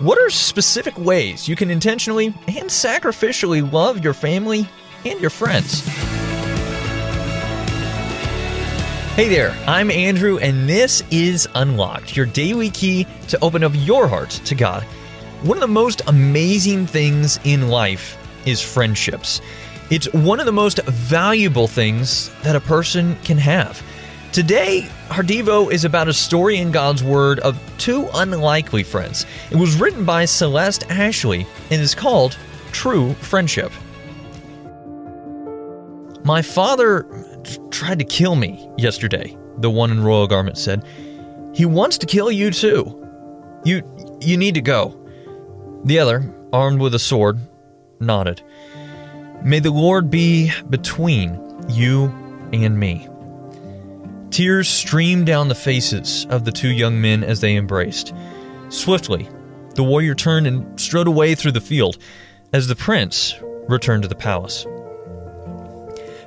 What are specific ways you can intentionally and sacrificially love your family and your friends? Hey there, I'm Andrew, and this is Unlocked, your daily key to open up your heart to God. One of the most amazing things in life is friendships. It's one of the most valuable things that a person can have. Today, our Devo is about a story in God's Word of two unlikely friends. It was written by Celeste Ashley and is called True Friendship. My father tried to kill me yesterday, the one in royal garment said. He wants to kill you too. You you need to go. The other, armed with a sword, nodded. May the Lord be between you and me. Tears streamed down the faces of the two young men as they embraced. Swiftly, the warrior turned and strode away through the field as the prince returned to the palace.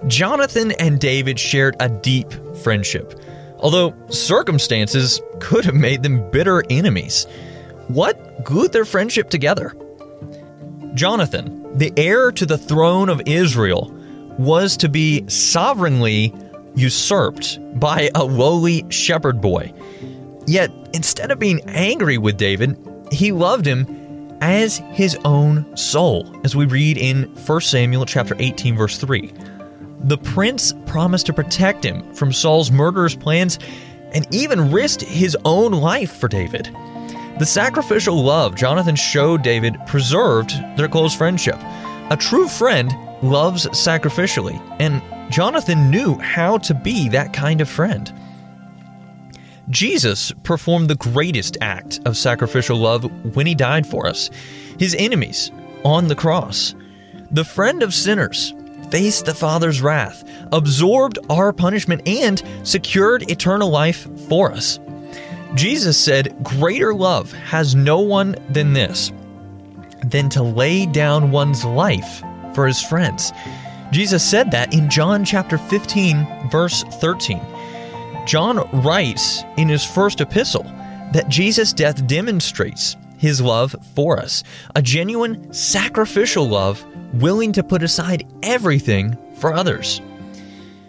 Jonathan and David shared a deep friendship, although circumstances could have made them bitter enemies. What glued their friendship together? Jonathan, the heir to the throne of Israel, was to be sovereignly usurped by a lowly shepherd boy. Yet, instead of being angry with David, he loved him as his own soul, as we read in 1 Samuel chapter 18 verse 3. The prince promised to protect him from Saul's murderous plans and even risked his own life for David. The sacrificial love Jonathan showed David preserved their close friendship. A true friend loves sacrificially, and Jonathan knew how to be that kind of friend. Jesus performed the greatest act of sacrificial love when he died for us, his enemies, on the cross. The friend of sinners faced the Father's wrath, absorbed our punishment, and secured eternal life for us. Jesus said, Greater love has no one than this, than to lay down one's life for his friends. Jesus said that in John chapter 15, verse 13. John writes in his first epistle that Jesus' death demonstrates his love for us, a genuine sacrificial love willing to put aside everything for others.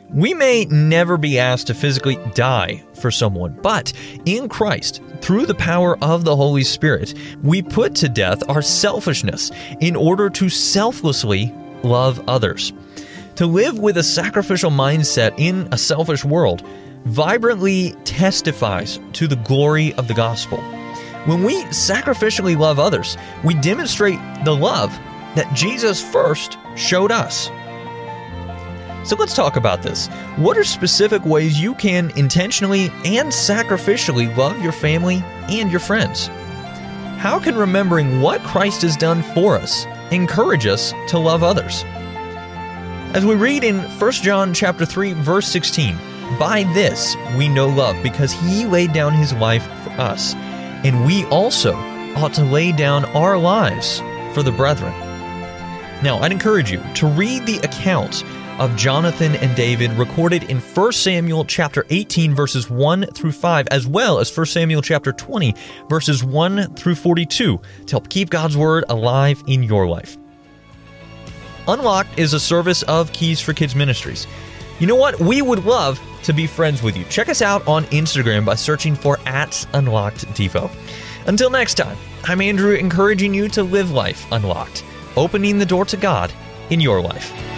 We may never be asked to physically die for someone, but in Christ, through the power of the Holy Spirit, we put to death our selfishness in order to selflessly love others. To live with a sacrificial mindset in a selfish world vibrantly testifies to the glory of the gospel. When we sacrificially love others, we demonstrate the love that Jesus first showed us. So let's talk about this. What are specific ways you can intentionally and sacrificially love your family and your friends? How can remembering what Christ has done for us encourage us to love others? As we read in 1 John chapter 3 verse 16, by this we know love because he laid down his life for us, and we also ought to lay down our lives for the brethren. Now, I'd encourage you to read the account of Jonathan and David recorded in 1 Samuel chapter 18 verses 1 through 5 as well as 1 Samuel chapter 20 verses 1 through 42 to help keep God's word alive in your life. Unlocked is a service of Keys for Kids Ministries. You know what? We would love to be friends with you. Check us out on Instagram by searching for at Unlocked Devo. Until next time, I'm Andrew encouraging you to live life unlocked opening the door to God in your life.